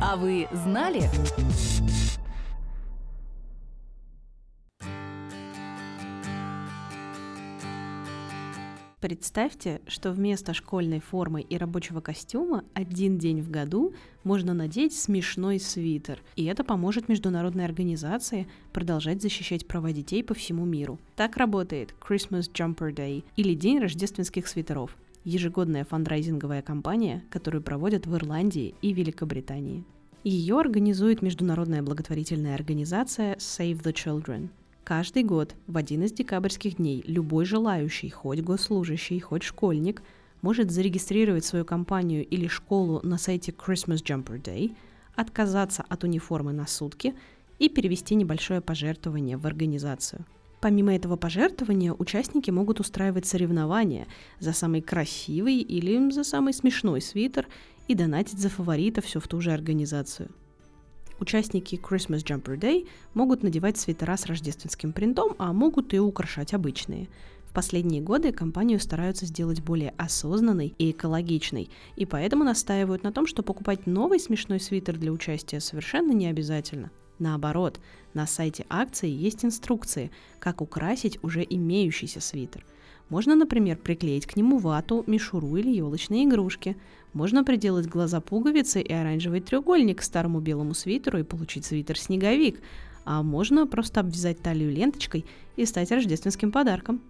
А вы знали? Представьте, что вместо школьной формы и рабочего костюма один день в году можно надеть смешной свитер, и это поможет международной организации продолжать защищать права детей по всему миру. Так работает Christmas Jumper Day или День рождественских свитеров – ежегодная фандрайзинговая кампания, которую проводят в Ирландии и Великобритании. Ее организует международная благотворительная организация Save the Children – Каждый год в один из декабрьских дней любой желающий, хоть госслужащий, хоть школьник, может зарегистрировать свою компанию или школу на сайте Christmas Jumper Day, отказаться от униформы на сутки и перевести небольшое пожертвование в организацию. Помимо этого пожертвования, участники могут устраивать соревнования за самый красивый или за самый смешной свитер и донатить за фаворита все в ту же организацию – Участники Christmas Jumper Day могут надевать свитера с рождественским принтом, а могут и украшать обычные. В последние годы компанию стараются сделать более осознанной и экологичной, и поэтому настаивают на том, что покупать новый смешной свитер для участия совершенно не обязательно. Наоборот, на сайте акции есть инструкции, как украсить уже имеющийся свитер – можно, например, приклеить к нему вату, мишуру или елочные игрушки. Можно приделать глаза пуговицы и оранжевый треугольник к старому белому свитеру и получить свитер-снеговик. А можно просто обвязать талию ленточкой и стать рождественским подарком.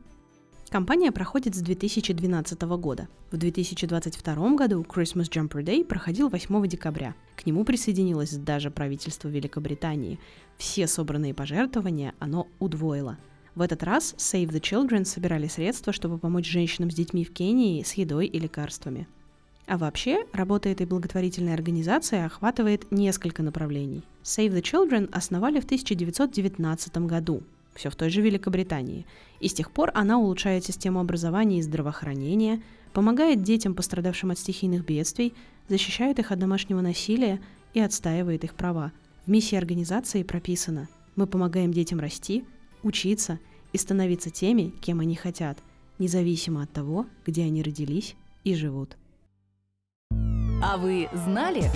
Компания проходит с 2012 года. В 2022 году Christmas Jumper Day проходил 8 декабря. К нему присоединилось даже правительство Великобритании. Все собранные пожертвования оно удвоило – в этот раз Save the Children собирали средства, чтобы помочь женщинам с детьми в Кении с едой и лекарствами. А вообще, работа этой благотворительной организации охватывает несколько направлений. Save the Children основали в 1919 году, все в той же Великобритании, и с тех пор она улучшает систему образования и здравоохранения, помогает детям, пострадавшим от стихийных бедствий, защищает их от домашнего насилия и отстаивает их права. В миссии организации прописано «Мы помогаем детям расти, учиться и становиться теми, кем они хотят, независимо от того, где они родились и живут. А вы знали?